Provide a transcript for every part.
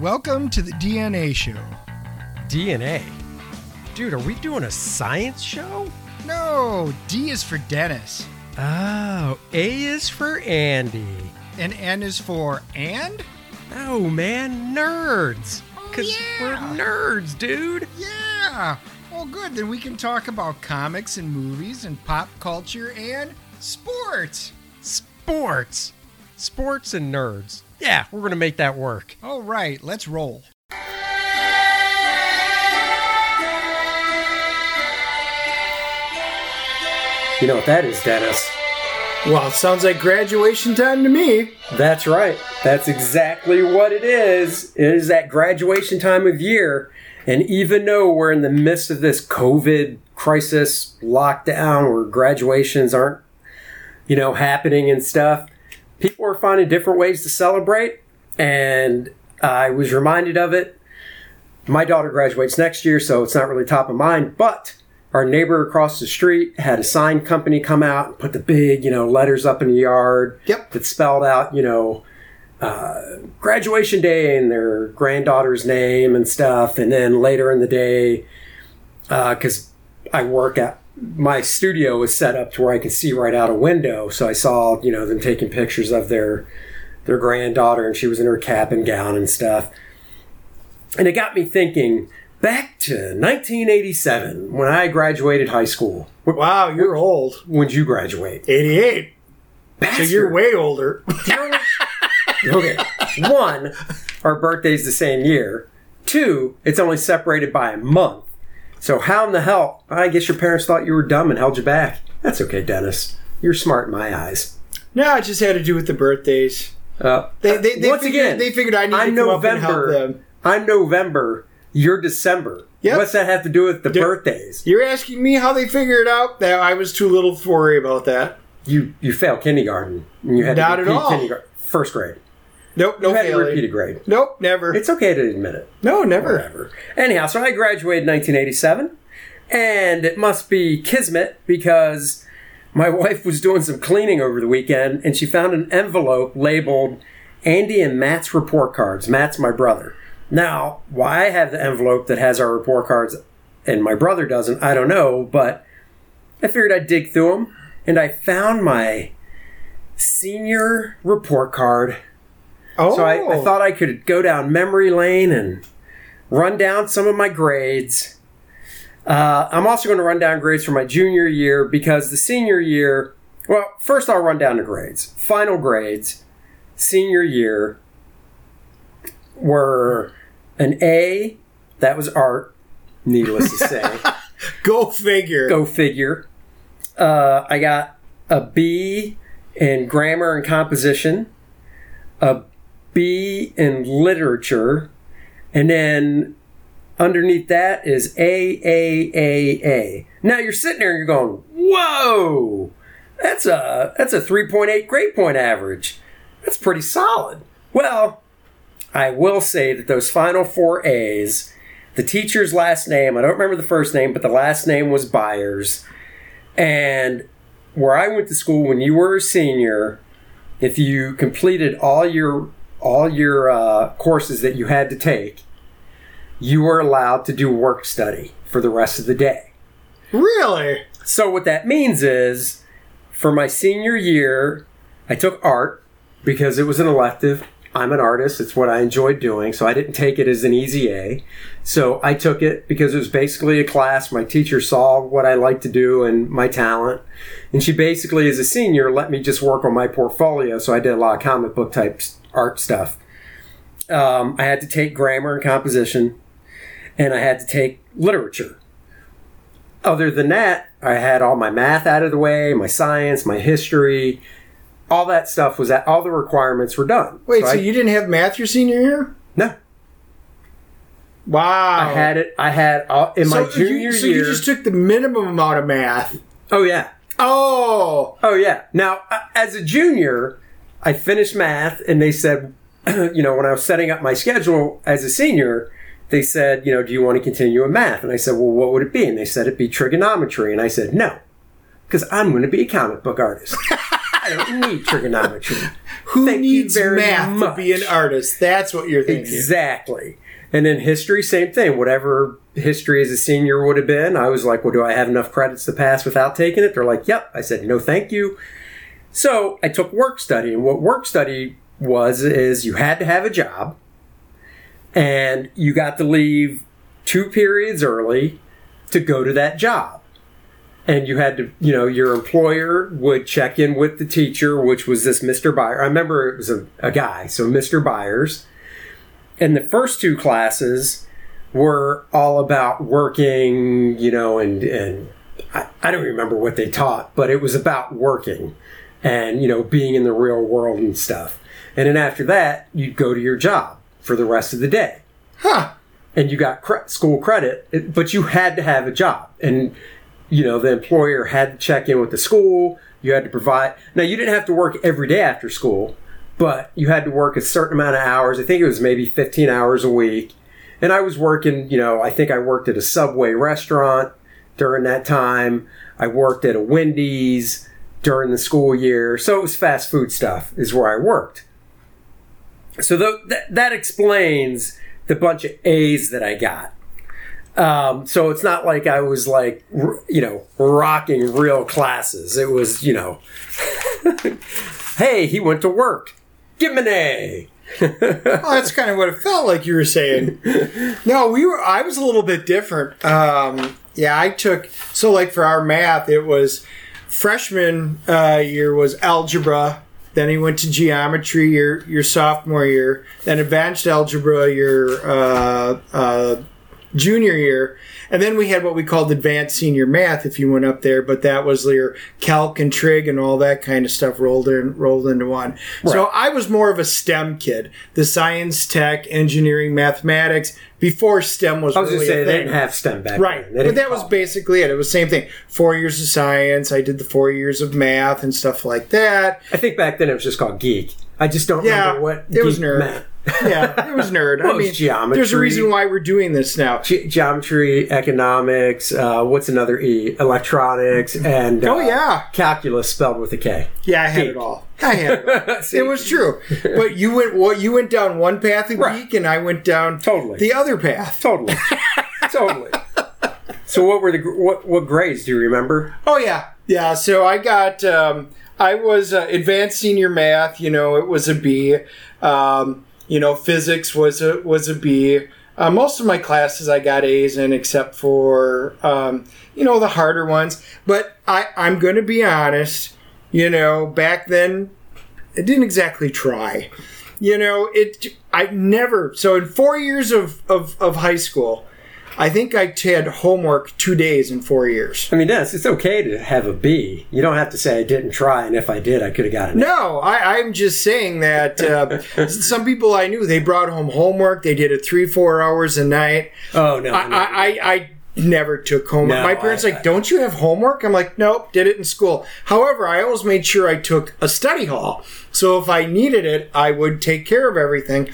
Welcome to the DNA show. DNA? Dude, are we doing a science show? No, D is for Dennis, Oh, A is for Andy. and N is for and? Oh man, nerds. Oh, Cause yeah. we're nerds, dude. Yeah. Well, good. Then we can talk about comics and movies and pop culture and sports. Sports. Sports and nerds. Yeah, we're gonna make that work. All right, let's roll. You know what that is, Dennis? Well, it sounds like graduation time to me. That's right. That's exactly what it is. It is that graduation time of year. And even though we're in the midst of this COVID crisis lockdown where graduations aren't, you know, happening and stuff, people are finding different ways to celebrate. And I was reminded of it. My daughter graduates next year, so it's not really top of mind, but our neighbor across the street had a sign company come out and put the big, you know, letters up in the yard Yep. that spelled out, you know, uh, graduation day and their granddaughter's name and stuff. And then later in the day, because I work at my studio was set up to where I could see right out a window, so I saw, you know, them taking pictures of their their granddaughter, and she was in her cap and gown and stuff. And it got me thinking back to 1987 when I graduated high school. Wow, you're old. When did you graduate? 88. So you're way older. Okay. One, our birthday's the same year. Two, it's only separated by a month. So how in the hell? I guess your parents thought you were dumb and held you back. That's okay, Dennis. You're smart in my eyes. no, it just had to do with the birthdays. Uh, They, they, they once figured, again, they figured I need I'm to come up and help them. I'm November. You're December. Yep. What's that have to do with the birthdays? You're asking me how they figured out? That I was too little to worry about that. You you failed kindergarten. You had Not to at all. kindergarten. First grade. Nope, no You had to repeat a grade. Nope, never. It's okay to admit it. no, never. Whatever. Anyhow, so I graduated in 1987, and it must be kismet because my wife was doing some cleaning over the weekend, and she found an envelope labeled Andy and Matt's report cards. Matt's my brother. Now, why I have the envelope that has our report cards and my brother doesn't, I don't know, but I figured I'd dig through them, and I found my senior report card Oh, so I, I thought I could go down memory lane and run down some of my grades. Uh, I'm also going to run down grades for my junior year because the senior year, well, first I'll run down the grades. Final grades, senior year, were an A, that was art, needless to say. go figure. Go figure. Uh, I got a B in grammar and composition, a B in literature, and then underneath that is A A A A. Now you're sitting there and you're going, "Whoa, that's a that's a 3.8 grade point average. That's pretty solid." Well, I will say that those final four A's, the teacher's last name, I don't remember the first name, but the last name was Byers. And where I went to school when you were a senior, if you completed all your all your uh, courses that you had to take, you were allowed to do work study for the rest of the day. Really? So what that means is, for my senior year, I took art because it was an elective. I'm an artist. It's what I enjoyed doing. So I didn't take it as an easy A. So I took it because it was basically a class. My teacher saw what I like to do and my talent. And she basically, as a senior, let me just work on my portfolio. So I did a lot of comic book type art stuff. Um, I had to take grammar and composition, and I had to take literature other than that, I had all my math out of the way, my science, my history, all that stuff was that all the requirements were done. Wait, so, I- you didn't have math your senior year? no, Wow. I had it. I had all, in my Oh. junior you, so year. you just took the minimum amount of math. oh yeah, Oh, oh yeah. Now uh, as a junior, I finished math, and they said, you know, when I was setting up my schedule as a senior. They said, you know, do you want to continue in math? And I said, well, what would it be? And they said it'd be trigonometry. And I said, no, because I'm going to be a comic book artist. I don't need trigonometry. Who Thank needs math to be an artist? That's what you're thinking. Exactly. And then history, same thing. Whatever history as a senior would have been, I was like, well, do I have enough credits to pass without taking it? They're like, yep. I said, no, thank you. So I took work study. And what work study was is you had to have a job and you got to leave two periods early to go to that job. And you had to, you know, your employer would check in with the teacher, which was this Mr. Byers. I remember it was a, a guy, so Mr. Byers. And the first two classes were all about working, you know, and, and I, I don't remember what they taught, but it was about working and, you know, being in the real world and stuff. And then after that, you'd go to your job for the rest of the day Huh. and you got cre- school credit, but you had to have a job. And, you know, the employer had to check in with the school. You had to provide. Now, you didn't have to work every day after school, but you had to work a certain amount of hours. I think it was maybe 15 hours a week. And I was working, you know, I think I worked at a Subway restaurant during that time. I worked at a Wendy's during the school year. So it was fast food stuff, is where I worked. So tho- that, that explains the bunch of A's that I got. Um, so it's not like I was like, you know, rocking real classes. It was, you know, hey, he went to work. Give him an A. Well, that's kind of what it felt like you were saying. No, we were. I was a little bit different. Um, yeah, I took so like for our math, it was freshman uh, year was algebra. Then he went to geometry your your sophomore year. Then advanced algebra your uh, uh, junior year. And then we had what we called advanced senior math if you went up there, but that was your calc and trig and all that kind of stuff rolled in rolled into one. So I was more of a STEM kid, the science, tech, engineering, mathematics before STEM was. I was really just saying a they didn't have STEM back Right, but that was call- basically it. It was the same thing. Four years of science. I did the four years of math and stuff like that. I think back then it was just called geek. I just don't Yeah, remember what it was nerd. meant. Yeah, it was nerd. Well, I mean, geometry. there's a reason why we're doing this now. Ge- geometry, economics, uh, what's another E? Electronics, and uh, Oh yeah, calculus spelled with a K. Yeah, I had Geek. it all. I had it all. It was true. But you went what you went down one path a Right. week and I went down Totally. the other path. Totally, totally. So what were the what what grades do you remember? Oh yeah. Yeah, so I got um I was uh, advanced senior math, you know, it was a B. Um, you know, physics was a was a B. Uh, most of my classes I got A's in, except for um, you know the harder ones. But I, I'm going to be honest. You know, back then, I didn't exactly try. You know, it. I never. So in four years of of, of high school, I think I had homework two days in four years. I mean, yes, it's okay to have a B. You don't have to say I didn't try, and if I did, I could have gotten. No, I, I'm just saying that uh, some people I knew they brought home homework. They did it three, four hours a night. Oh no, I, no. I, I, I never took homework. No, My parents I- like, "Don't you have homework?" I'm like, "Nope, did it in school." However, I always made sure I took a study hall, so if I needed it, I would take care of everything.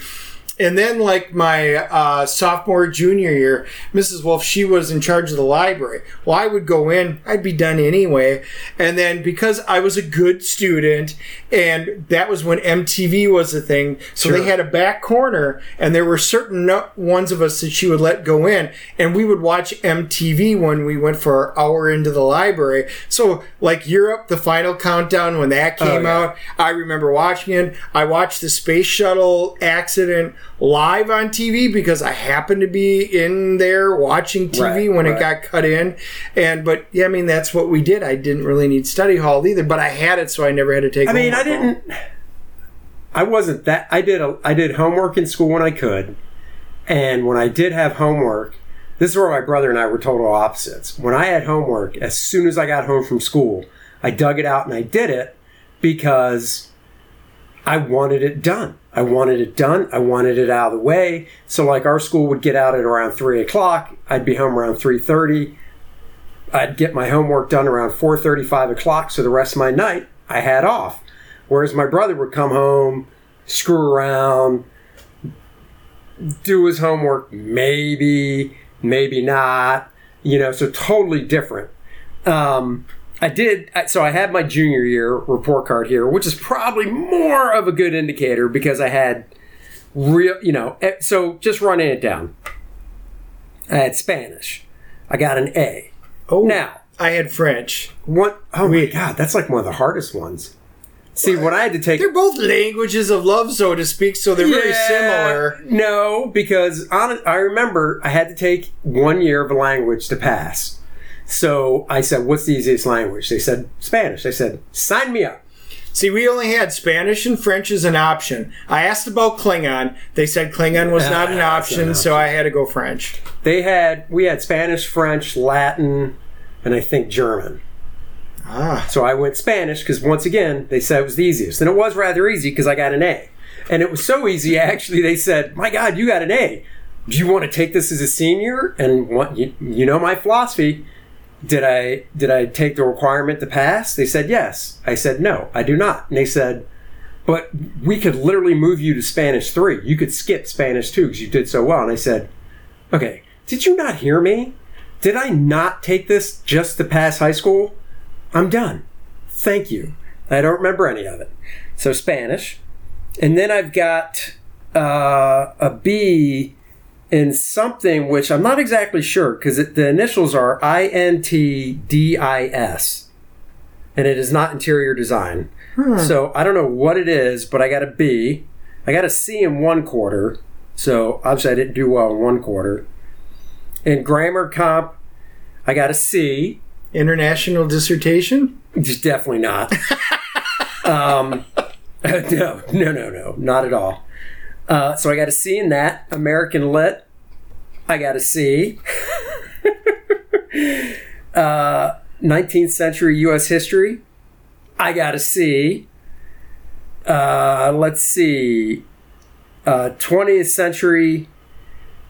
And then, like my uh, sophomore, junior year, Mrs. Wolf, she was in charge of the library. Well, I would go in, I'd be done anyway. And then because I was a good student, and that was when MTV was a thing, so they had a back corner, and there were certain ones of us that she would let go in, and we would watch MTV when we went for our hour into the library. So, like Europe, the final countdown when that came yeah. out, I remember watching it. I watched the space shuttle accident live on TV because I happened to be in there watching TV Right, when it got cut in. And but yeah, I mean that's what we did. I didn't really need study hall either, but I had it, so I never had to take. I mean, I didn't. I wasn't that. I did. A, I did homework in school when I could, and when I did have homework, this is where my brother and I were total opposites. When I had homework, as soon as I got home from school, I dug it out and I did it because I wanted it done. I wanted it done. I wanted it out of the way. So, like, our school would get out at around three o'clock. I'd be home around three thirty. I'd get my homework done around four thirty, five o'clock. So the rest of my night I had off. Whereas my brother would come home, screw around, do his homework, maybe, maybe not. You know, so totally different. Um, I did. So I had my junior year report card here, which is probably more of a good indicator because I had real, you know. eh, So just running it down, I had Spanish. I got an A. Oh, Now, I had French. what? Oh my god, that's like one of the hardest ones. See, what I had to take They're both languages of love, so to speak, so they're very similar. No, because on, I remember I had to take one year of a language to pass. So I said, "What's the easiest language?" They said Spanish. I said, "Sign me up." See, we only had Spanish and French as an option. I asked about Klingon. They said Klingon was not an Ah, it's not option, so I had to go French. They had we had Spanish, French, Latin, and I think German. Ah. So I went Spanish because once again they said it was the easiest, and it was rather easy because I got an A, and it was so easy actually. They said, "My God, you got an A. Do you want to take this as a senior?" And what you, you know my philosophy. Did I did I take the requirement to pass? They said yes. I said no, I do not. And they said, but we could literally move you to Spanish three. You could skip Spanish two because you did so well. And I said, okay, did you not hear me? Did I not take this just to pass high school? I'm done. Thank you. I don't remember any of it. So Spanish. And then I've got uh, a B in something which I'm not exactly sure because the initials are INTDIS. And it is not interior design. So I don't know what it is, but I got a B. I got a C in one quarter. So obviously I didn't do well in one quarter. In grammar comp, I got a C. International dissertation? Just definitely not. um, no, no, no, no, not at all. Uh, so I got a C in that. American Lit, I got a C. uh, 19th century U.S. history, I got a C. Uh, let's see. Uh, 20th century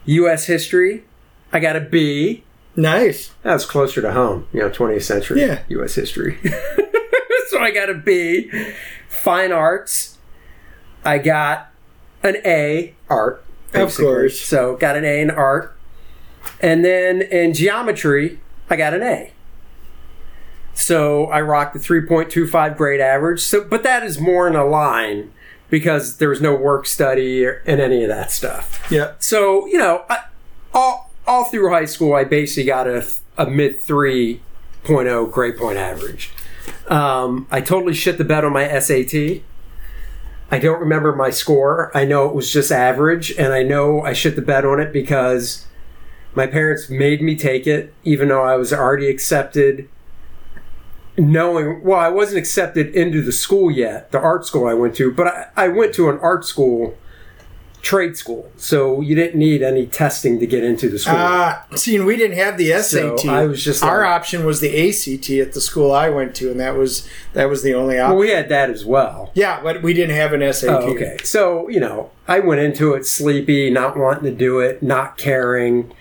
U.S. history, I got a B. Nice. That's closer to home, you know, 20th century Yeah. U.S. history. so I got a B. Fine arts, I got an A, art. Of course. So got an A in art. And then in geometry, I got an A. So I rocked the 3.25 grade average. So, but that is more in a line because there was no work study or, and any of that stuff. Yeah. So you know, I, all all through high school, I basically got a, a mid 3.0 grade point average. Um, I totally shit the bed on my SAT. I don't remember my score. I know it was just average, and I know I shit the bed on it because my parents made me take it, even though I was already accepted. Knowing, well, I wasn't accepted into the school yet, the art school I went to, but I, I went to an art school trade school, so you didn't need any testing to get into the school. Ah, see, and we didn't have the SAT. So I was just our like- option was the ACT at the school I went to, and that was that was the only option. well, we had that as well. yeah, but we didn't have an SAT. Oh, okay. So, you know, I went into it sleepy, not wanting to do it, not caring.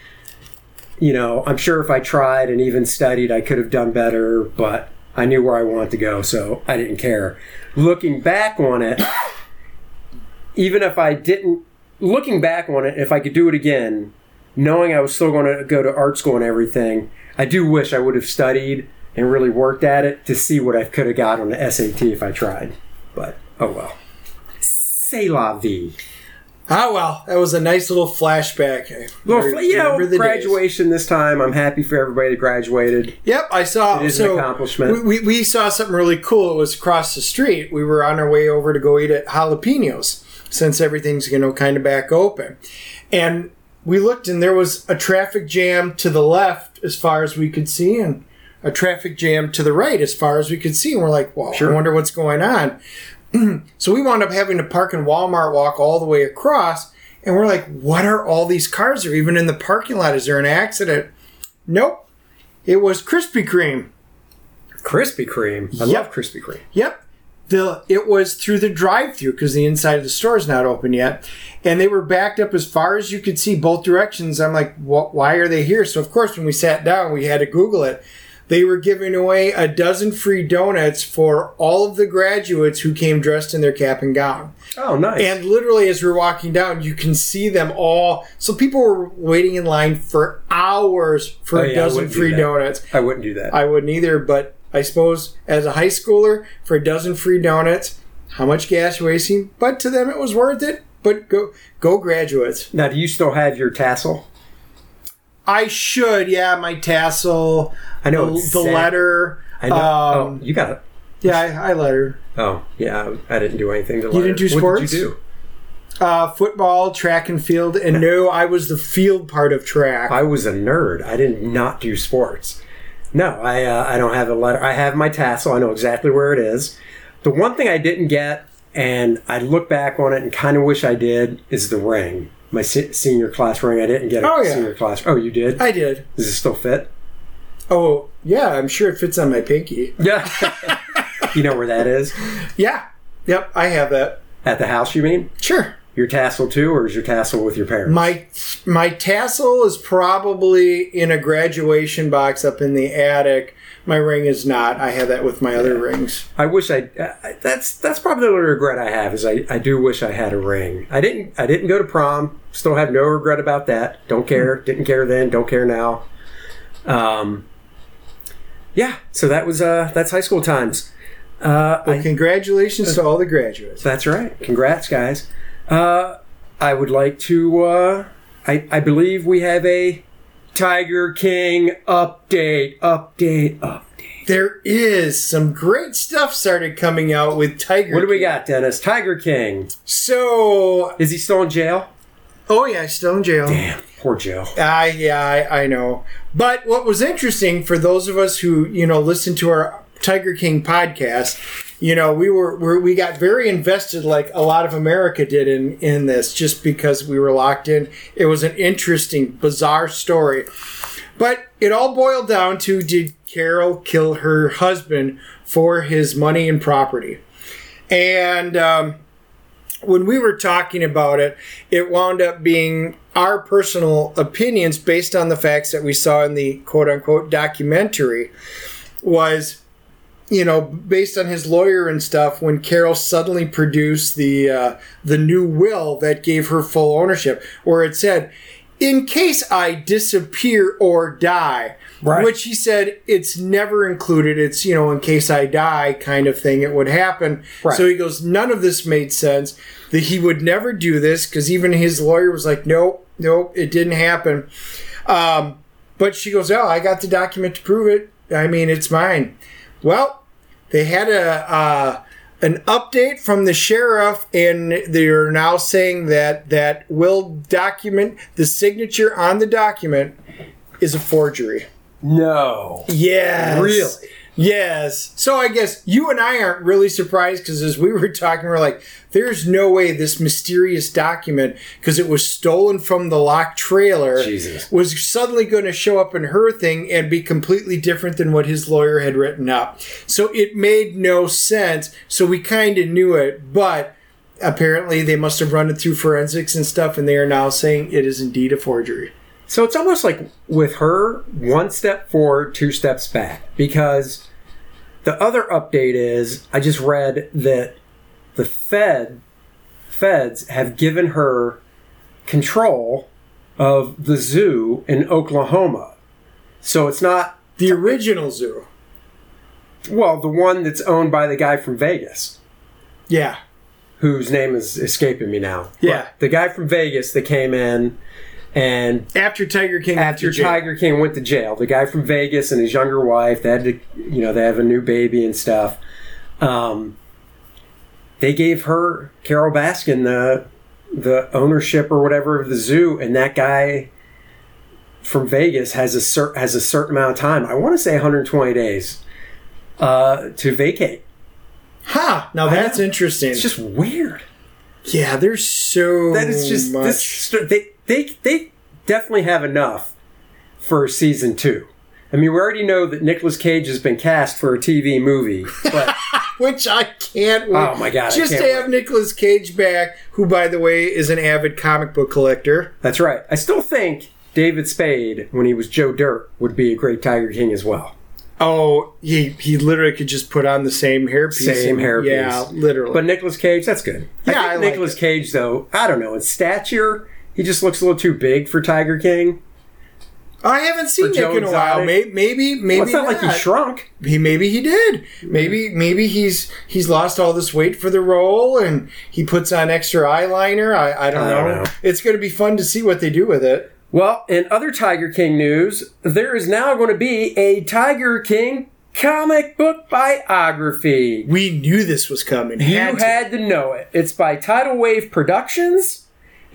You know, I'm sure if I tried and even studied, I could have done better, but I knew where I wanted to go, so I didn't care. Looking back on it, even if I didn't, looking back on it, if I could do it again, knowing I was still going to go to art school and everything, I do wish I would have studied and really worked at it to see what I could have got on the SAT if I tried. But, oh well. C'est la vie. Ah, well, that was a nice little flashback. Well, remember- you know, the days. graduation this time. I'm happy for everybody that graduated. Yep, I saw. It is an so accomplishment. We, we, we saw something really cool. It was across the street. We were on our way over to go eat at Jalapenos since everything's you know kind of back open, and we looked and there was a traffic jam to the left as far as we could see, and a traffic jam to the right as far as we could see. And we're like, well, Sure. I wonder what's going on. so we wound up having to park in Walmart, walk all the way across, and we're like, what are all these cars? Are even in the parking lot? Is there an accident? Nope. It was Krispy Kreme. Krispy Kreme. I Yep. love Krispy Kreme. Yep. The it was through the drive-through because the inside of the store is not open yet, and they were backed up as far as you could see both directions. I'm like, what? Why are they here? So of course, when we sat down, we had to Google it. They were giving away a dozen free donuts for all of the graduates who came dressed in their cap and gown. Oh, nice. And literally, as we're walking down, you can see them all. So people were waiting in line for hours for Oh, a yeah, dozen wouldn't do free donuts. I wouldn't do that. I wouldn't either, but I suppose, as a high schooler for a dozen free donuts. How much gas wasting? But to them, it was worth it. But go, go graduates. Now, do you still have your tassel? I should, yeah. My tassel, I know the, the letter. I know. Um, oh, you got it. Yeah, I, I lettered. Oh, yeah. I didn't do anything to. You didn't do What sports? did you do? Uh, football, track and field, and no, I was the field part of track. I was a nerd. I did not do sports. No, I uh, I don't have a letter. I have my tassel. I know exactly where it is. The one thing I didn't get, and I look back on it and kind of wish I did, is the ring. My se- senior class ring. I didn't get a Oh, yeah. senior class. Oh, you did? I did. Does it still fit? Oh, yeah, I'm sure it fits on my pinky. Yeah. you know where that is? Yeah. Yep, I have that. At the house, you mean? Sure. Your tassel too, or is your tassel with your parents? My my tassel is probably in a graduation box up in the attic. My ring is not. I have that with my other rings. I wish I. Uh, that's that's probably the only regret I have is I, I do wish I had a ring. I didn't I didn't go to prom. Still have no regret about that. Don't care. Didn't care then. Don't care now. Um. Yeah. So that was uh that's high school times. Uh, Well, I, congratulations to all the graduates. that's right. Congrats, guys. Uh, I would like to. Uh, I I believe we have a Tiger King update. Update. Update. There is some great stuff started coming out with Tiger. What do we King. got, Dennis? Tiger King. So, Is he still in jail? oh yeah, still in jail. Damn, poor Joe. I yeah, I, I know. But what was interesting for those of us who you know listen to our Tiger King podcast, you know, we were, were we got very invested, like a lot of America did in in this, just because we were locked in. It was an interesting, bizarre story. But it all boiled down to did Carol kill her husband for his money and property? And um, when we were talking about it, it wound up being our personal opinions based on the facts that we saw in the quote unquote documentary was you know based on his lawyer and stuff when Carol suddenly produced the uh, the new will that gave her full ownership where it said in case I disappear or die Right. which he said it's never included. It's you know in case I die kind of thing it would happen. Right. so he goes none of this made sense that he would never do this because even his lawyer was like nope nope it didn't happen. Um, but she goes oh I got the document to prove it. I mean it's mine well they had a uh, an update from the sheriff, and they're now saying that that will document the signature on the document is a forgery. No. Yes, Really? Yes. So I guess you and I aren't really surprised because as we were talking, we're like, "There's no way this mysterious document, because it was stolen from the locked trailer, Jesus. was suddenly going to show up in her thing and be completely different than what his lawyer had written up. So it made no sense. So we kind of knew it, but apparently they must have run it through forensics and stuff, and they are now saying it is indeed a forgery. So it's almost like with her, one step forward, two steps back. Because the other update is I just read that the Fed feds have given her control of the zoo in Oklahoma. So it's not The original zoo. well, the one that's owned by the guy from Vegas. Yeah. Whose name is escaping me now. Yeah. But the guy from Vegas that came in and After Tiger King. went after to jail. Tiger King went to jail, the guy from Vegas and his younger wife, they had to, you know, they have a new baby and stuff. Um, they gave her Carole Baskin the the ownership or whatever of the zoo, and that guy from Vegas has a cer- has a certain amount of time. I want to say 120 days uh, to vacate. Ha! Now that's interesting. It's just weird. yeah, there's so That is just much. this. They they they definitely have enough for season two. I mean, we already know that Nicolas Cage has been cast for a TV movie, but which I can't wait. Oh my God, Just to have Nicolas Cage back, who by the way is an avid comic book collector. that's right. I still think David Spade, when he was Joe Dirt, would be a great Tiger King as well. Oh, he he literally could just put on the same hairpiece. Same hairpiece. Yeah, literally. But Nicolas Cage, that's good. Yeah, I I like Nicolas it. Cage, though, I don't know, in stature, he just looks a little too big for Tiger King. I haven't seen Nick Joe in a while. Maybe, maybe, maybe Well, it's not, like he shrunk. he maybe he did. Maybe maybe he's he's lost all this weight for the role and he puts on extra eyeliner. I, I don't I know. don't know. It's going to be fun to see what they do with it. Well, in other Tiger King news, there is now going to be a Tiger King comic book biography. We knew this was coming. You Had to. had to know it. It's by Tidal Wave Productions.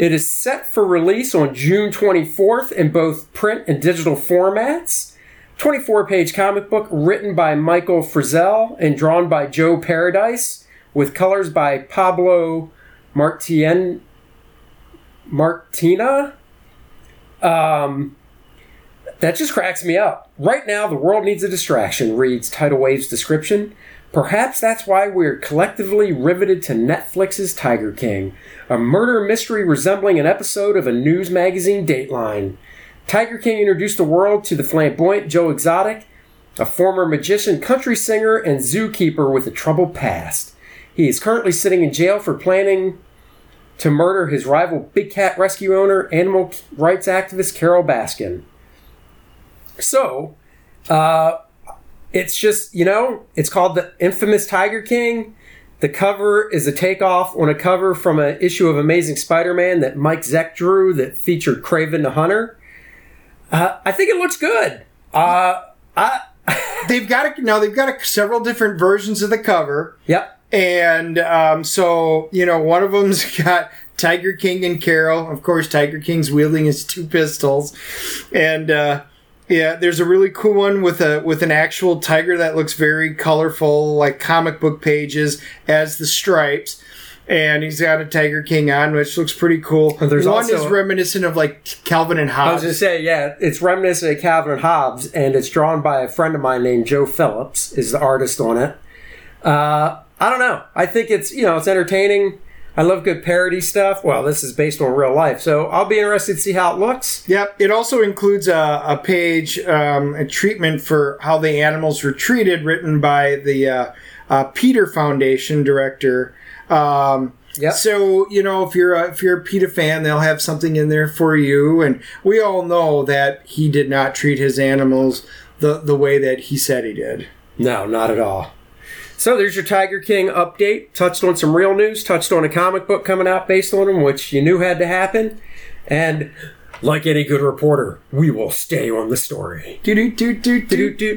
It is set for release on June 24th in both print and digital formats. 24 page comic book written by Michael Frizell and drawn by Joe Paradise with colors by Pablo Martien Martina. Um, that just cracks me up. Right now, the world needs a distraction, reads Tidal Wave's description. Perhaps that's why we're collectively riveted to Netflix's Tiger King, a murder mystery resembling an episode of a news magazine Dateline. Tiger King introduced the world to the flamboyant Joe Exotic, a former magician, country singer, and zookeeper with a troubled past. He is currently sitting in jail for planning to murder his rival big cat rescue owner, animal rights activist Carole Baskin. So, uh, it's just, you know, it's called the infamous Tiger King. The cover is a takeoff on a cover from an issue of Amazing Spider Man that Mike Zeck drew that featured Kraven the Hunter. Uh, I think it looks good. Uh, I, They've got a, now they've got a, several different versions of the cover. yep. And um, so, you know, one of them's got Tiger King and Carol. Of course, Tiger King's wielding his two pistols. And uh, yeah, there's a really cool one with a with an actual tiger that looks very colorful, like comic book pages as the stripes. And he's got a Tiger King on, which looks pretty cool. there's one also- is reminiscent of like Calvin and Hobbes. I was Hobbes. going to say, yeah, it's reminiscent of Calvin and Hobbes, and it's drawn by a friend of mine named Joe Phillips, is the artist on it. Uh, I don't know. I think it's, you know, it's entertaining. I love good parody stuff. Well, this is based on real life, so I'll be interested to see how it looks. Yep. It also includes a, a page, um, a treatment for how the animals were treated, written by the uh, uh, PETA Foundation director. Um, Yep. So you know, if you're a, if you're a PETA fan, they'll have something in there for you. And we all know that he did not treat his animals the the way that he said he did. No, not at all. So there's your Tiger King update. Touched on some real news, touched on a comic book coming out based on him, which you knew had to happen. And like any good reporter, we will stay on the story.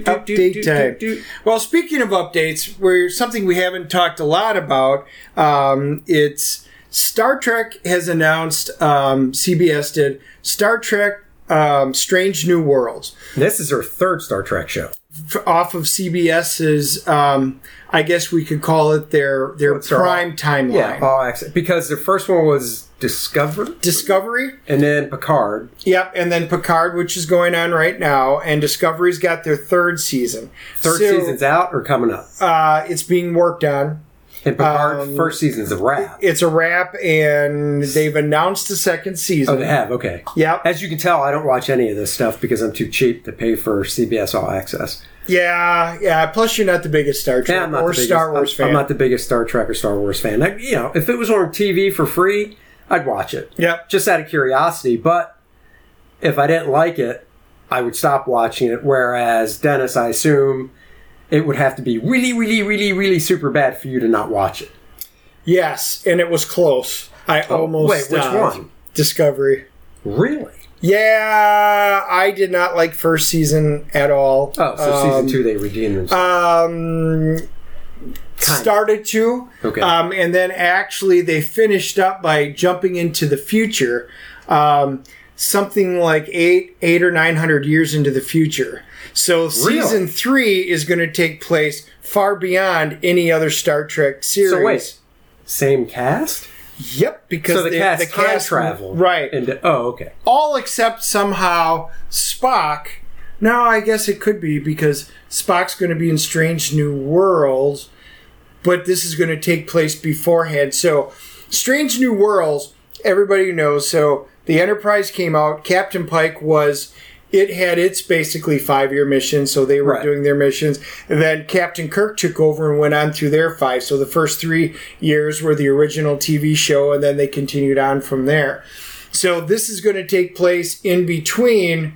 Update time. Well, speaking of updates, where something we haven't talked a lot about, um, it's Star Trek has announced. Um, CBS did Star Trek: um, Strange New Worlds This is our third Star Trek show. Off of CBS's. Um, I guess we could call it their their What's prime timeline. Yeah, all access. Because the first one was Discover, Discovery, and then Picard. yep, and then Picard, which is going on right now, and Discovery's got their third season. Third So, season's out or coming up. Uh, it's being worked on. And Picard, um, first season's a wrap. It's a wrap, and they've announced a second season. Oh, they have. Okay. Yeah. As you can tell, I don't watch any of this stuff because I'm too cheap to pay for CBS All Access. Yeah, yeah. Plus, you're not the biggest Star Trek Yeah, or biggest, Star Wars I'm, fan. I'm not the biggest Star Trek or Star Wars fan. I, you know, if it was on TV for free, I'd watch it. Yep. Just out of curiosity. But if I didn't like it, I would stop watching it. Whereas Dennis, I assume it would have to be really, really, really, really super bad for you to not watch it. Yes, and it was close. I almost Oh, wait, which stopped. one? Discovery. Really? Yeah, I did not like first season at all. Oh, so Um, season two they redeemed themselves. Um, started to. Okay. Um, and then actually they finished up by jumping into the future. Um, something like eight, eight or nine hundred years into the future. So season three is going to take place far beyond any other Star Trek series. so wait, same cast? Yep, because So the, cast time travel, right? Into, oh, okay. all except somehow Spock. No, I guess it could be because Spock's going to be in Strange New Worlds, but this is going to take place beforehand. So, Strange New Worlds, everybody knows. So, the Enterprise came out. Captain Pike was. It had its basically five year mission, so they were Right. doing their missions. And then Captain Kirk took over and went on through their five. So the first three years were the original TV show, and then they continued on from there. So this is going to take place in between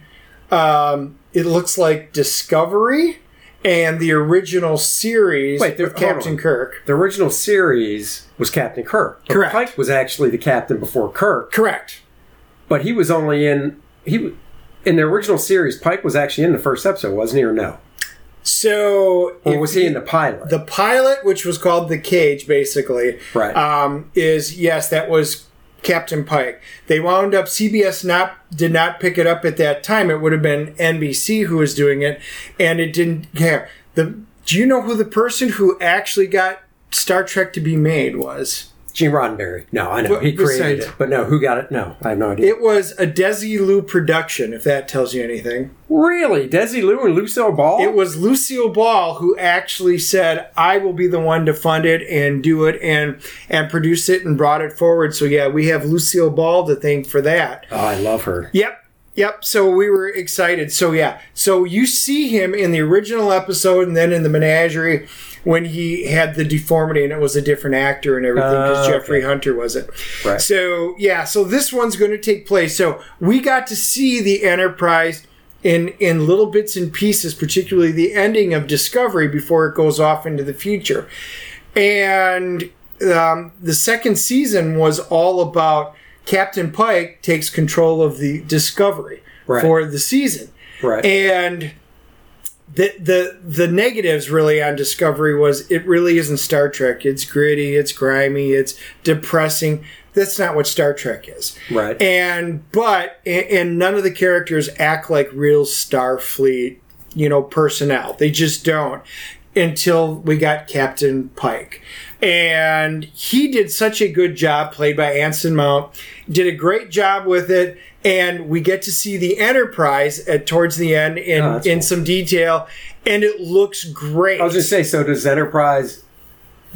um, it looks like Discovery and the original series Wait, there- with Captain. Kirk. The original series was Captain Kirk. Correct. Pike was actually the captain before Kirk, Correct. But he was only in he in the original series. Pike was actually in the first episode, wasn't he, or no? So, Or was he in the pilot? the pilot, which was called the Cage, basically, Right. Um, is yes, that was Captain Pike. They wound up CBS not did not pick it up at that time. It would have been NBC who was doing it, and it didn't care. The do you know who the person who actually got Star Trek to be made was? Gene Roddenberry. No, I know he created it, but no, who got it? No, I have no idea. It was a Desilu production, if that tells you anything. really, Desi Lou and Lucille Ball. It was Lucille Ball who actually said, "I will be the one to fund it and do it and and produce it and brought it forward." So yeah, we have Lucille Ball to thank for that. oh, I love her. Yep. Yep. So we were excited. So yeah. So you see him in the original episode and then in the menagerie when he had the deformity and it was a different actor and everything because Oh, Jeffrey Hunter was it. Right. So yeah. So this one's going to take place. So we got to see the Enterprise in in little bits and pieces, particularly the ending of Discovery before it goes off into the future. And um, the second season was all about Captain Pike takes control of the Discovery Right. for the season, Right. and the the the negatives really on Discovery was it really isn't Star Trek. It's gritty, it's grimy, it's depressing. That's not what Star Trek is. Right. And but and, and none of the characters act like real Starfleet, you know, personnel. They just don't until we got Captain Pike. And he did such a good job, played by Anson Mount, did a great job with it. And we get to see the Enterprise at towards the end in, Oh, in cool. some detail, and it looks great. I was just say, so does Enterprise,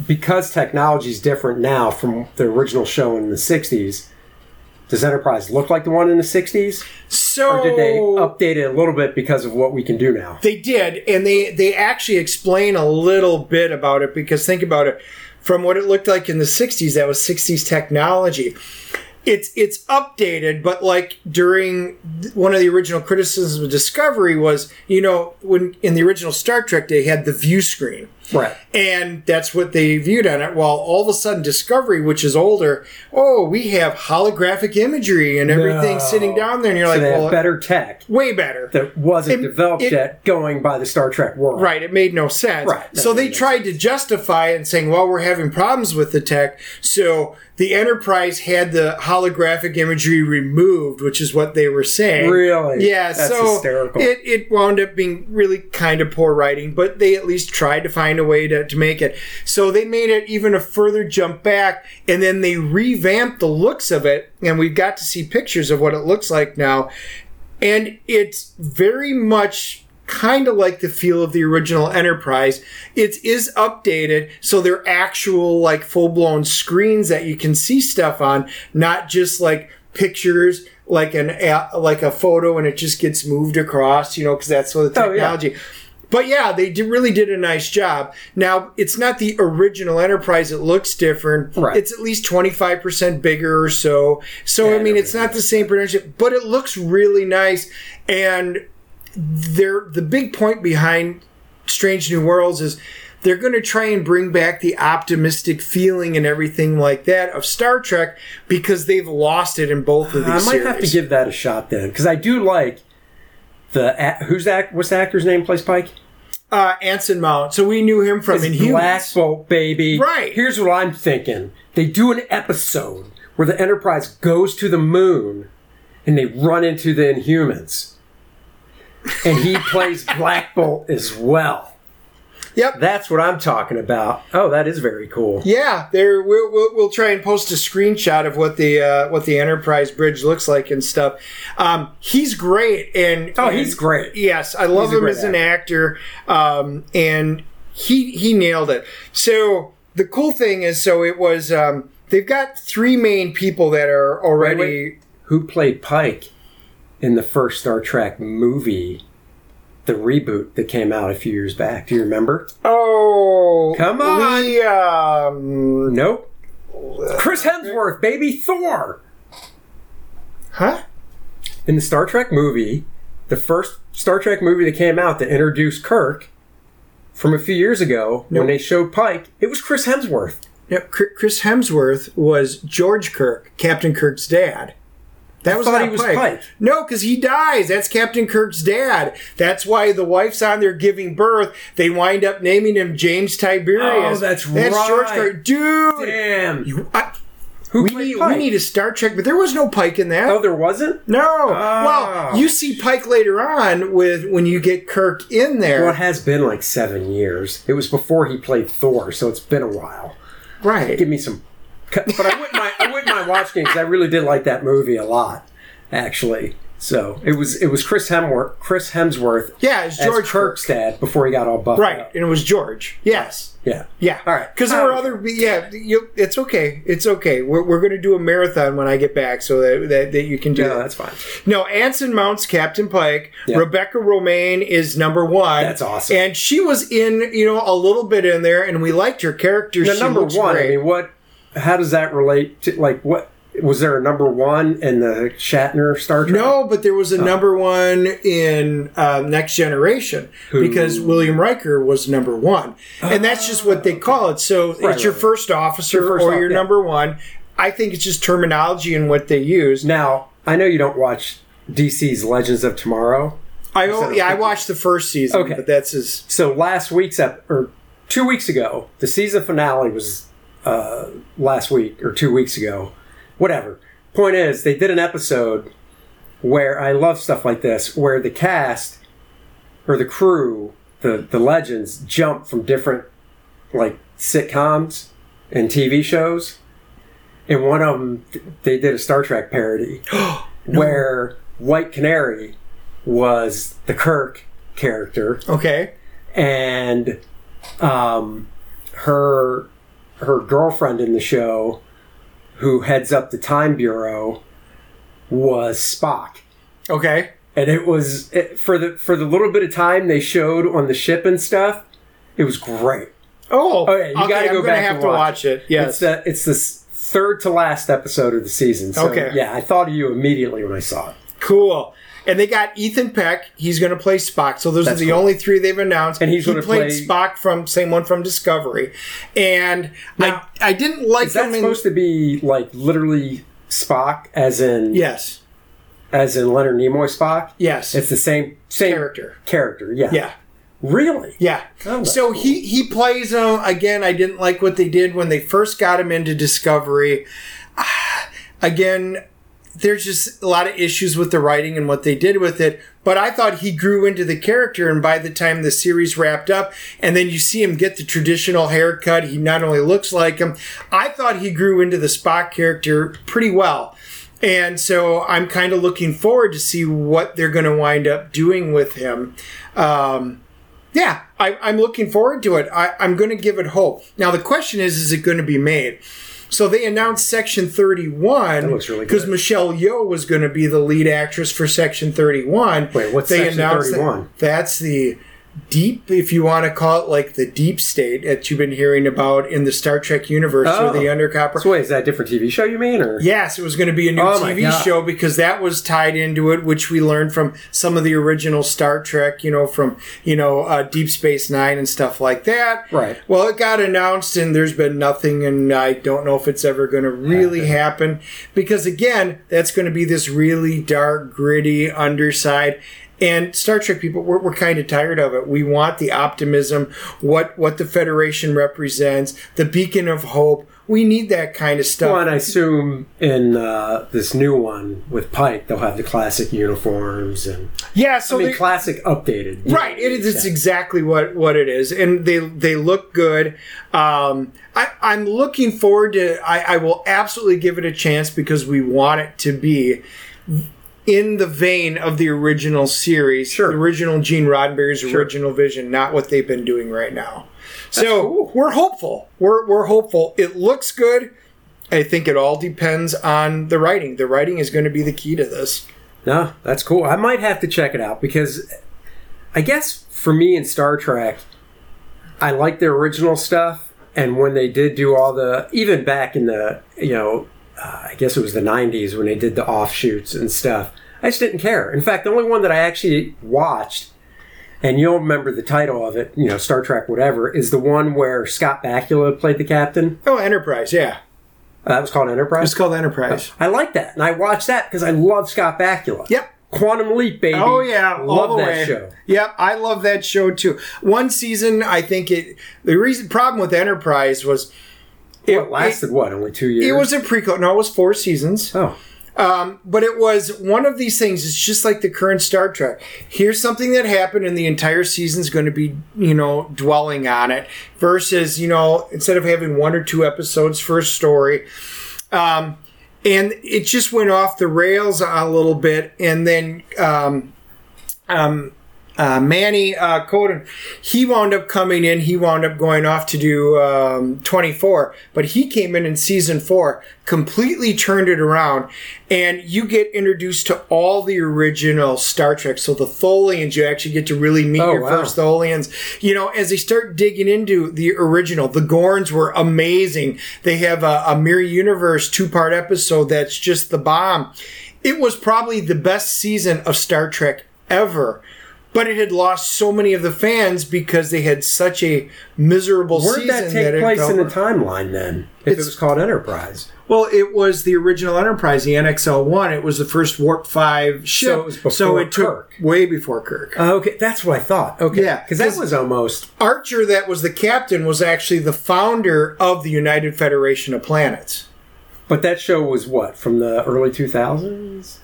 because technology is different now from the original show in the 60s, does Enterprise look like the one in the 60s? so Or did they update it a little bit because of what we can do now? They did, and they they actually explain a little bit about it because think about it. From what it looked like in the '60s, that was '60s technology. It's it's updated, but like during one of the original criticisms of Discovery was, you know, when in the original Star Trek they had the view screen, Right. and that's what they viewed on it. While all of a sudden Discovery, which is older, oh, we have holographic imagery and everything No. sitting down there, and you're So like, they well, have better tech way better. that wasn't It- developed it- yet going by the Star Trek world. Right, it made no sense. Right, that So they tried to justify it and saying, well, we're having problems with the tech. So the Enterprise had the holographic imagery removed, which is what they were saying. Really? Yeah, That's so hysterical. It, it wound up being really kind of poor writing, but they at least tried to find a way to, to make it. So they made it even a further jump back, and then they revamped the looks of it, and we've got to see pictures of what it looks like now and it's very much kind of like the feel of the original Enterprise. It is updated, so they're actual like full blown screens that you can see stuff on, not just like pictures like an a- like a photo and it just gets moved across, you know, because that's what the Oh, yeah. But yeah, they did, really did a nice job. Now, it's not the original Enterprise. It looks different. Right. It's at least 25% bigger or so. So, Yeah, I mean, it's not the same production, but it looks really nice. And they're, the big point behind Strange New Worlds is they're going to try and bring back the optimistic feeling and everything like that of Star Trek because they've lost it in both of these. Uh, I might series. have to give that a shot then, because I do like the who's that? What's the actor's name? Plays Pike. Uh, Anson Mount. So we knew him from It's Inhumans. Black Bolt, baby. Right. Here's what I'm thinking: they do an episode where the Enterprise goes to the moon, and they run into the Inhumans, and he plays Black Bolt as well. Yep. That's what I'm talking about. Oh, that is very cool. Yeah, there we'll, we'll, we'll try and post a screenshot of what the uh, what the Enterprise bridge looks like and stuff. Um, he's great, and Oh, and- he's great. Yes, I love He's him as an actor, um, and he he nailed it. So the cool thing is, so it was um, they've got three main people that are already. wait. Who played Pike in the first Star Trek movie? The reboot that came out a few years back. Do you remember? Oh, Come on. we, um, Nope. Chris Hemsworth, baby Thor. huh? In the Star Trek movie, the first Star Trek movie that came out that introduced Kirk from a few years ago when they showed Pike, it was Chris Hemsworth. Yep, Chris Hemsworth was George Kirk, Captain Kirk's dad. That was thought he was Pike. Pike. No, because he dies. That's Captain Kirk's dad. That's why the wife's on there giving birth. They wind up naming him James Tiberius. Oh, that's That's George right. Kirk, dude. Damn. You- I- Who we need Pike? we need a Star Trek, but there was no Pike in that. Oh, there wasn't? no. Oh. Well, you see Pike later on with when you get Kirk in there. Well, it has been like seven years. It was before he played Thor, so it's been a while. right. Give me some. But I wouldn't mind. I wouldn't mind watching it because I really did like that movie a lot, actually. So it was it was Chris Hemsworth. Chris Hemsworth. Yeah, it's as George Kirk's dad before he got all buffed Right, up. and it was George. Yes. Yeah. Yeah. All right. Because there were other. Yeah. You, it's okay. It's okay. We're, we're going to do a marathon when I get back, so that that, that you can do No, that. that's fine. No, Anson Mounts Captain Pike. Yeah. Rebecca Romijn is number one. That's awesome. And she was in, you know, a little bit in there, and we liked her character. The number one. great. I mean, what? How does that relate to like what? Was there a number one in the Shatner Star Trek? No, but there was a number one in uh, Next Generation because William Riker was number one, and that's just what they call it. So it's Right, your right. first officer Your first or your yeah. number one. I think it's just terminology and what they use. Now I know you don't watch DC's Legends of Tomorrow. I oh, yeah, I watched the first season, Okay. but that's his. So last week's ep- or two weeks ago, the season finale was uh, last week or two weeks ago, whatever. Point is, they did an episode where I love stuff like this, where the cast or the crew, the the legends, jump from different like sitcoms and TV shows. And one of them, they did a Star Trek parody where White Canary was the Kirk character Okay. and um, her her girlfriend in the show, who heads up the Time Bureau, was Spock, Okay. and it was it, for the for the little bit of time they showed on the ship and stuff. It was great. Oh, Oh, yeah, you okay, gotta go I'm back have and to watch watch it. Yes. It's the it's the third to last episode of the season. So, Okay. Yeah, I thought of you immediately when I saw it. Cool. And they got Ethan Peck. He's going to play Spock. So those That's are the cool. only three they've announced. And he's he played play- Spock from same one from Discovery. And I I didn't like Is that in supposed to be like literally Spock, as in yes as in Leonard Nimoy Spock? yes It's the same same character. Character, yeah. Yeah. Really? Yeah. Oh, so cool. he he plays him again. I didn't like what they did when they first got him into Discovery. Ah, again, there's just a lot of issues with the writing and what they did with it. But I thought he grew into the character, and by the time the series wrapped up, and then you see him get the traditional haircut, he not only looks like him. I thought he grew into the Spock character pretty well. And so I'm kind of looking forward to see what they're going to wind up doing with him. Um, yeah, I, I'm looking forward to it. I, I'm going to give it hope. Now the question is, is it going to be made? So they announced Section 31 That looks really because. Michelle Yeoh was going to be the lead actress for Section 31. Wait, what's they Section announced that- 31? that's the deep, if you want to call it like the deep state that you've been hearing about in the Star Trek universe or Oh. the undercopper. So wait, is that a different TV show you mean, or Yes, it was going to be a new Oh TV show because that was tied into it, which we learned from some of the original Star Trek, you know, from, you know, uh, Deep Space Nine and stuff like that. Right. Well, it got announced and there's been nothing, and I don't know if it's ever going to really happen because, again, that's going to be this really dark, gritty underside. And Star Trek people, we're, we're kind of tired of it. We want the optimism, what what the Federation represents, the beacon of hope. We need that kind of stuff. Well, and I assume in uh, this new one with Pike, they'll have the classic uniforms and Yeah, so I mean they- classic updated. right, it is. It's exactly what what it is, and they they look good. Um, I, I'm looking forward to. I, I will absolutely give it a chance because we want it to be in the vein of the original series, Sure. the original Gene Roddenberry's original vision, not what they've been doing right now. So cool. we're hopeful. We're we're hopeful. It looks good. I think it all depends on the writing. The writing is going to be the key to this. No, that's cool. I might have to check it out because I guess for me in Star Trek, I like the original stuff, and when they did do all the, even back in the, you know, uh, I guess it was the '90s when they did the offshoots and stuff. I just didn't care. In fact, the only one that I actually watched, and you'll remember the title of it, you know, Star Trek, whatever, is the one where Scott Bakula played the captain. Oh, Enterprise, yeah. Uh, that was called Enterprise. It's called Enterprise. I like that, and I watched that because I love Scott Bakula. Yep. Quantum Leap, baby. Oh yeah, all love the that way. show. Yep, I love that show too. One season, I think it. The reason problem with Enterprise was it, It lasted what? Only two years. It, was a prequel. No, it was four seasons. Oh, Um, but it was one of these things. It's just like the current Star Trek. Here's something that happened, and the entire season's going to be, you know, dwelling on it. Versus, you know, instead of having one or two episodes for a story, um, and it just went off the rails a little bit. And then, um, um, uh, Manny uh, Coto, he wound up coming in. He wound up going off to do um, 24, but he came in in season four, completely turned it around, and you get introduced to all the original Star Trek. So the Tholians, you actually get to really meet Oh, your wow. first Tholians. You know, as they start digging into the original, the Gorns were amazing. They have a, a Mirror Universe two part episode that's just the bomb. It was probably the best season of Star Trek ever. But it had lost so many of the fans because they had such a miserable Where'd season that take it place in the timeline then? If it was called Enterprise, well, it was the original Enterprise, the NXL one. It was the first Warp Five ship, So it was before so it took Kirk. way before Kirk. Uh, okay, that's what I thought. Okay, Yeah, because that was almost Archer, that was the captain, was actually the founder of the United Federation of Planets. But that show was what from the early two thousands.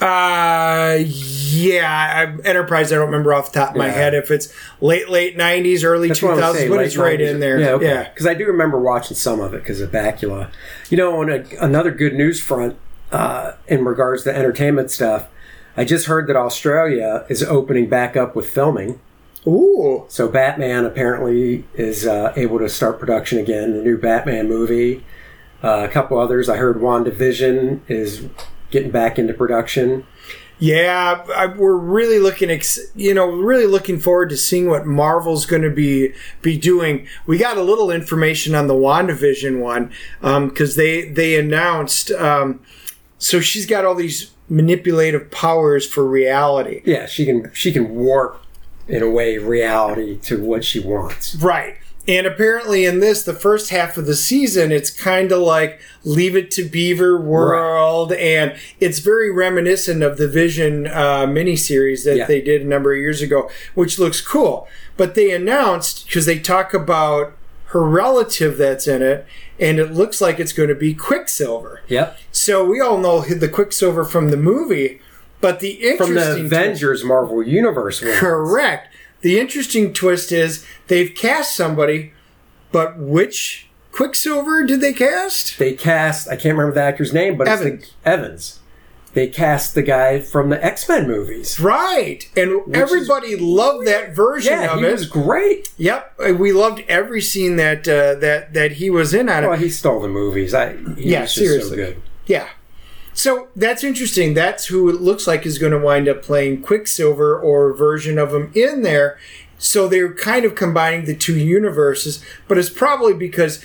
Uh, yeah, I, Enterprise. I don't remember off the top of my Yeah. head if it's late late nineties, early two thousands, but it's right in there. Yeah, okay. yeah. Because I do remember watching some of it because of Bakula. You know, on a, another good news front uh, in regards to entertainment stuff, I just heard that Australia is opening back up with filming. Ooh, So Batman apparently is uh, able to start production again. The new Batman movie. Uh, a couple others. I heard WandaVision is getting back into production. Yeah, I, we're really looking, ex- you know, really looking forward to seeing what Marvel's going to be be doing. We got a little information on the WandaVision one because they they announced. Um, so she's got all these manipulative powers for reality. Yeah, she can she can warp in a way reality to what she wants. Right. And apparently, in this, the first half of the season, it's kind of like Leave It to Beaver World, and it's very reminiscent of the Vision uh, miniseries that Yeah. they did a number of years ago, which looks cool. But they announced because they talk about her relative that's in it, and it looks like it's going to be Quicksilver. Yep. So we all know the Quicksilver from the movie, but the From the Avengers Marvel Universe one. Correct. The interesting twist is they've cast somebody, but which Quicksilver did they cast? They cast I can't remember the actor's name, but Evans. it's the, Evans. They cast the guy from the X Men movies. Right. And everybody loved that version Yeah, of he it. was great. Yep. We loved every scene that uh, that that he was in on it. Well, he stole the movies. I Yeah, seriously. so good. Yeah. So that's interesting. That's who it looks like is going to wind up playing Quicksilver or a version of him in there. So they're kind of combining the two universes, but it's probably because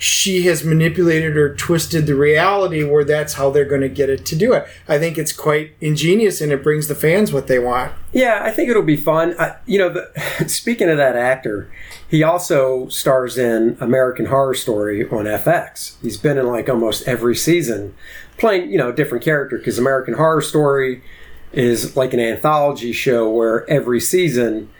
she has manipulated or twisted the reality where that's how they're going to get it to do it. I think it's quite ingenious and it brings the fans what they want. Yeah, I think it'll be fun. I, you know, the, speaking of that actor, he also stars in American Horror Story on FX. He's been in like almost every season, playing you know a different character because American Horror Story is like an anthology show where every season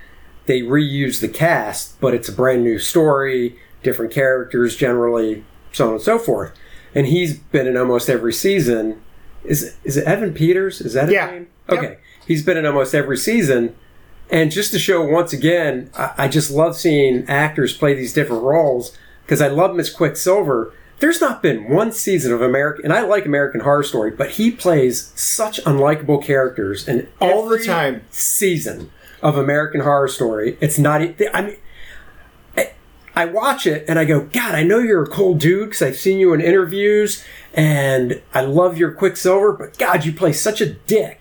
they reuse the cast, but it's a brand new story, different characters generally, so on and so forth. And he's been in almost every season. Is is it Evan Peters? Is that his Yeah. name? Yep. Okay, he's been in almost every season. And just to show once again, I, I just love seeing actors play these different roles because I love Miss Quicksilver. There's not been one season of American, and I like American Horror Story, but he plays such unlikable characters in All the time. season of American Horror Story. It's not. I mean, I, I watch it and I go, God, I know you're a cool dude because I've seen you in interviews, and I love your Quicksilver, but God, you play such a dick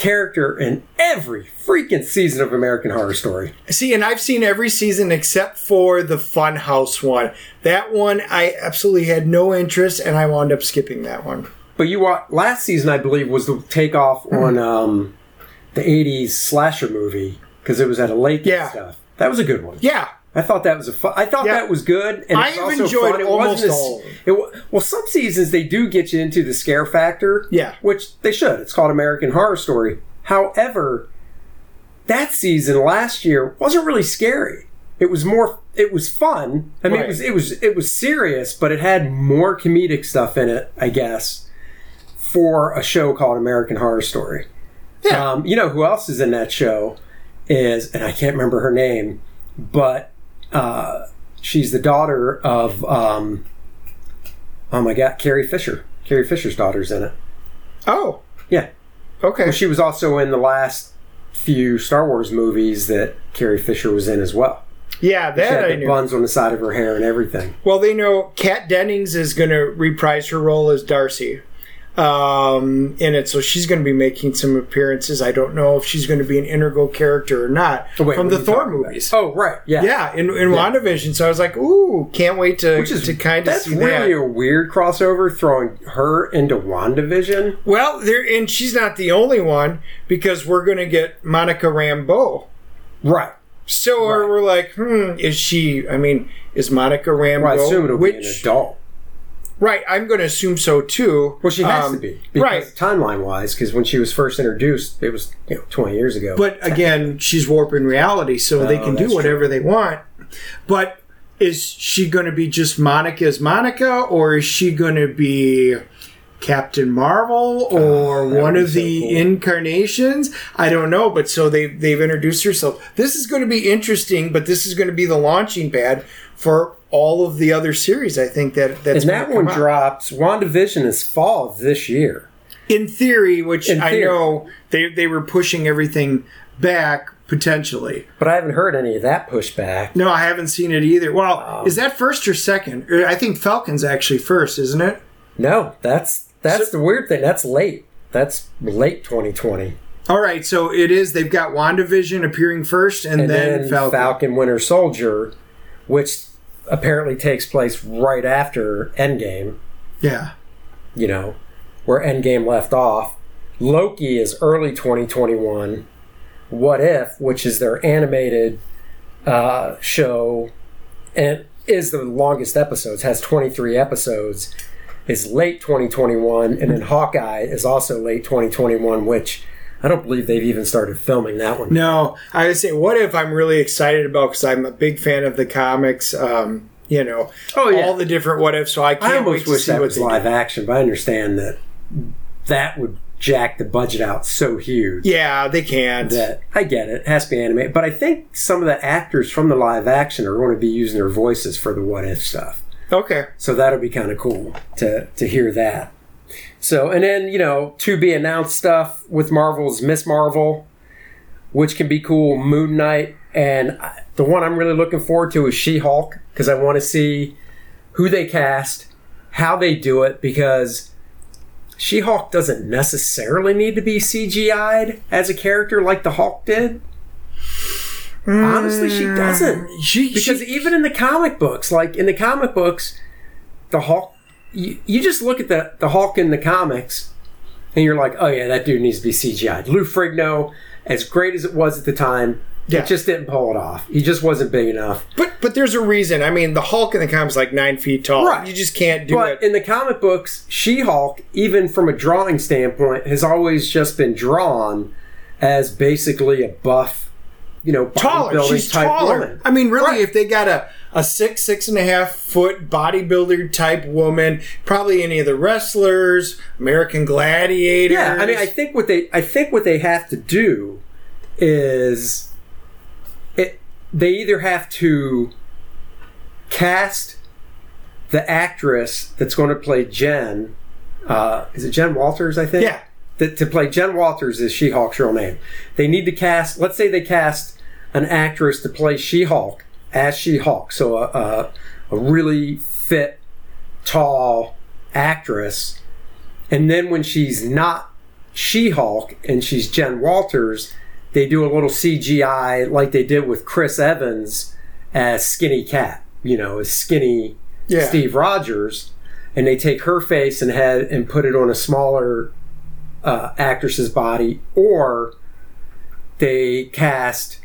character in every freaking season of American Horror Story. See, and I've seen every season except for the Funhouse one. That one, I absolutely had no interest and I wound up skipping that one. But you wa last season, I believe, was the takeoff Hmm. on um, the '80s slasher movie because it was at a lake Yeah. and stuff. That was a good one. Yeah. I thought that was a fun. I thought Yeah. that was good. And I have enjoyed fun. It almost as- all. It, well, some seasons they do get you into the scare factor. Yeah. which they should. It's called American Horror Story. However, that season last year wasn't really scary. It was more. It was fun. I mean, Right. it was it was it was serious, but it had more comedic stuff in it. I guess for a show called American Horror Story. Yeah. Um, you know who else is in that show? Is and I can't remember her name, but uh, she's the daughter of um, oh my god, Carrie Fisher. Carrie Fisher's daughter's in it. Oh. Yeah, Okay. well, she was also in the last few Star Wars movies that Carrie Fisher was in as well. Yeah, She that had I knew. buns on the side of her hair and everything. Well, they know Kat Dennings is going to reprise her role as Darcy um, in it, so she's going to be making some appearances. I don't know if she's going to be an integral character or not Oh, wait, from the Thor talking about? movies. Oh, right, yeah, Yeah, in, in WandaVision. So I was like, ooh, can't wait to, Which is to kind of that's see really that. a weird crossover throwing her into WandaVision. Well, there and she's not the only one because we're going to get Monica Rambeau. Right. So Right. we're like, hmm, is she? I mean, is Monica Rambeau? Well, I assume it'll which, be an adult. Right, I'm going to assume so too. Well, she has Um, to be. Because right. Timeline wise, because when she was first introduced, it was you know, 20 years ago. But again, she's warping reality, so they Oh, can do whatever they want. But is she going to be just Monica as Monica, or is she going to be Captain Marvel, or Oh, one of so the cool. incarnations? I don't know. But so they they've introduced herself. This is going to be interesting, but this is going to be the launching pad for all of the other series. I think that that's and that one out. drops. WandaVision is fall this year. in theory, which In I know they they were pushing everything back potentially. But I haven't heard any of that pushback. No, I haven't seen it either. Well, Um, is that first or second? I think Falcon's actually first, isn't it? No, that's that's So- the weird thing. That's late. That's late 2020. All right, so it is. They've got WandaVision appearing first, and, And then, then Falcon. Falcon Winter Soldier, which apparently takes place right after Endgame. Yeah. you know, where Endgame left off. Loki is early 2021. What If, which is their animated uh, show, and is the longest episodes, has 23 episodes, is late 2021. And then Hawkeye is also late 2021, which I don't believe they've even started filming that one. No, I would say, what if I'm really excited about because I'm a big fan of the comics. Um, you know, Oh, yeah. all the different what ifs. So I can't I wait to wish see that what was they do. live action, but I understand that that would jack the budget out so huge. Yeah, they can't. that I get it. It has to be animated, but I think some of the actors from the live action are going to be using their voices for the what if stuff. Okay. So that'll be kind of cool to to hear that. So and then you know to be announced stuff with Marvel's Miss Marvel, which can be cool. Moon Knight and the one I'm really looking forward to is She Hulk because I want to see who they cast, how they do it because. She Hulk doesn't necessarily need to be CGI'd as a character like the Hulk did. Honestly, she doesn't. Mm. She, Because she, even in the comic books, like in the comic books, the Hulk, you, you just look at the, the Hulk in the comics and you're like, oh yeah, that dude needs to be CGI'd. Lou Ferrigno, as great as it was at the time, Yeah. it just didn't pull it off. He just wasn't big enough. but but there's a reason. I mean, the Hulk in the comics is like nine feet tall. Right. You just can't do But it. in the comic books, She Hulk, even from a drawing standpoint, has always just been drawn as basically a buff, you know, taller. She's type taller. woman. I mean, really, Right. if they got a a six six and a half foot bodybuilder type woman, probably any of the wrestlers, American Gladiators. Yeah, I mean, I think what they, I think what they have to do is, it. They either have to cast the actress that's going to play Jen. Uh, is it Jen Walters? I think. yeah, that to play Jen Walters is She Hulk's real name. They need to cast. Let's say they cast an actress to play She Hulk as She Hulk, so a, a a really fit, tall actress, and then when she's not She Hulk and she's Jen Walters, they do a little CGI like they did with Chris Evans as Skinny Cap. You know, as skinny Yeah. Steve Rogers. and they take her face and head and put it on a smaller uh, actress's body, or they cast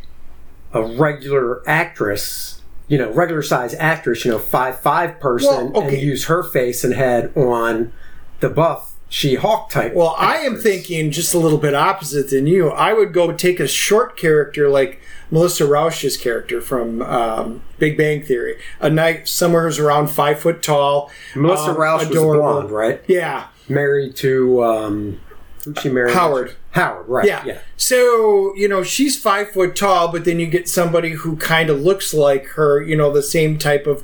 a regular actress, you know, regular size actress, you know, five five person, Well, okay. and use her face and head on the buff She Hulk type. Well, I am thinking just a little bit opposite than you. I would go take a short character like Melissa Rauch's character from um, Big Bang Theory. A night somewhere who's around five foot tall. Melissa um, Rauch was adorable. blonde, right? Yeah, Married to um, who'd she marry? Howard. Howard, right? yeah. yeah. So you know she's five foot tall, but then you get somebody who kind of looks like her. You know the same type of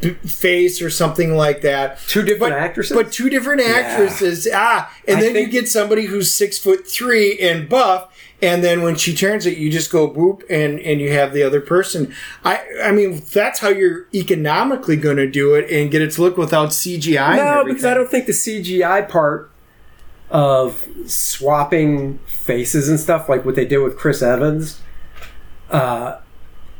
b- face or something like that. Two different But- actresses. But two different actresses. Ah, and I then think- you get somebody who's six foot three and buff, and then when she turns it, you just go boop, and and you have the other person. I I mean that's how you're economically going to do it and get it to look without CGI. No, because I don't think the CGI part of swapping faces and stuff, like what they did with Chris Evans, uh,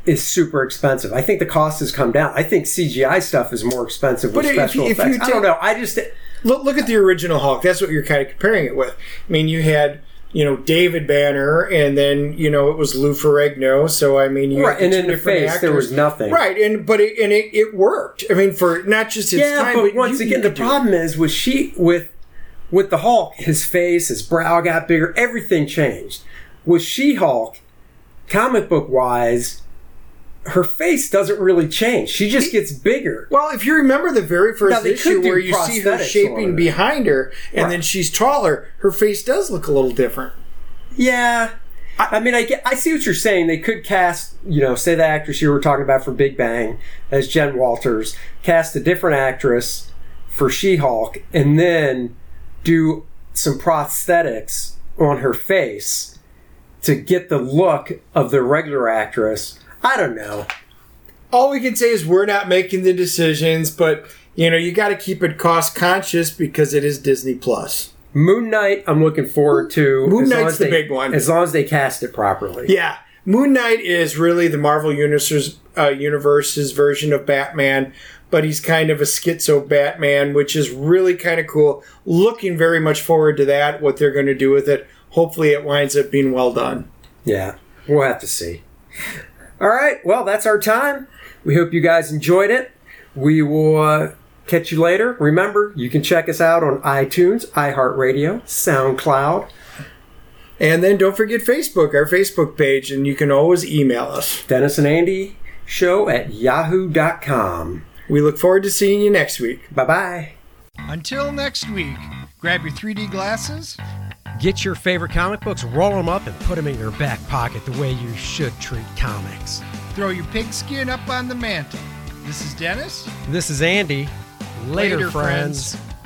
is super expensive. I think the cost has come down. I think CGI stuff is more expensive with But special if you effects. I don't know. I just Look, look at the original Hulk. That's what you're kind of comparing it with. I mean, you had you know David Banner, and then you know it was Lou Ferrigno. So I mean, you Right, and in the face, there was nothing. Right, and but it, and it, it worked. I mean, for not just its yeah, time, but once you- again, the could do it. problem is with she with with the Hulk, his face, his brow got bigger, everything changed. With She Hulk, comic book wise, her face doesn't really change. She just gets bigger. Well, if you remember the very first they issue where you see her shaping behind her, and Right. then she's taller, her face does look a little different. Yeah. I, I mean, I, get, I see what you're saying. They could cast, you know, say the actress you were talking about for Big Bang as Jen Walters, cast a different actress for She Hulk, and then do some prosthetics on her face to get the look of the regular actress. I don't know. All we can say is we're not making the decisions, but you know you got to keep it cost conscious because it is Disney Plus. Moon Knight, I'm looking forward to. Moon Knight's the they- big one. As long as they cast it properly. Yeah, Moon Knight is really the Marvel Universe's, uh, Universe's version of Batman, but he's kind of a schizo Batman, which is really kind of cool. Looking very much forward to that, what they're going to do with it. Hopefully, it winds up being well done. Yeah, we'll have to see. All right, well, that's our time. We hope you guys enjoyed it. We will uh, catch you later. Remember, you can check us out on iTunes, iHeartRadio, SoundCloud, And then don't forget Facebook, our Facebook page, and you can always email us. Dennis and Andy show at yahoo.com. We look forward to seeing you next week. Bye bye. Until next week, grab your 3D glasses. Get your favorite comic books, roll them up, and put them in your back pocket the way you should treat comics. Throw your pigskin up on the mantle. This is Dennis. This is Andy. Later, Later, friends. friends.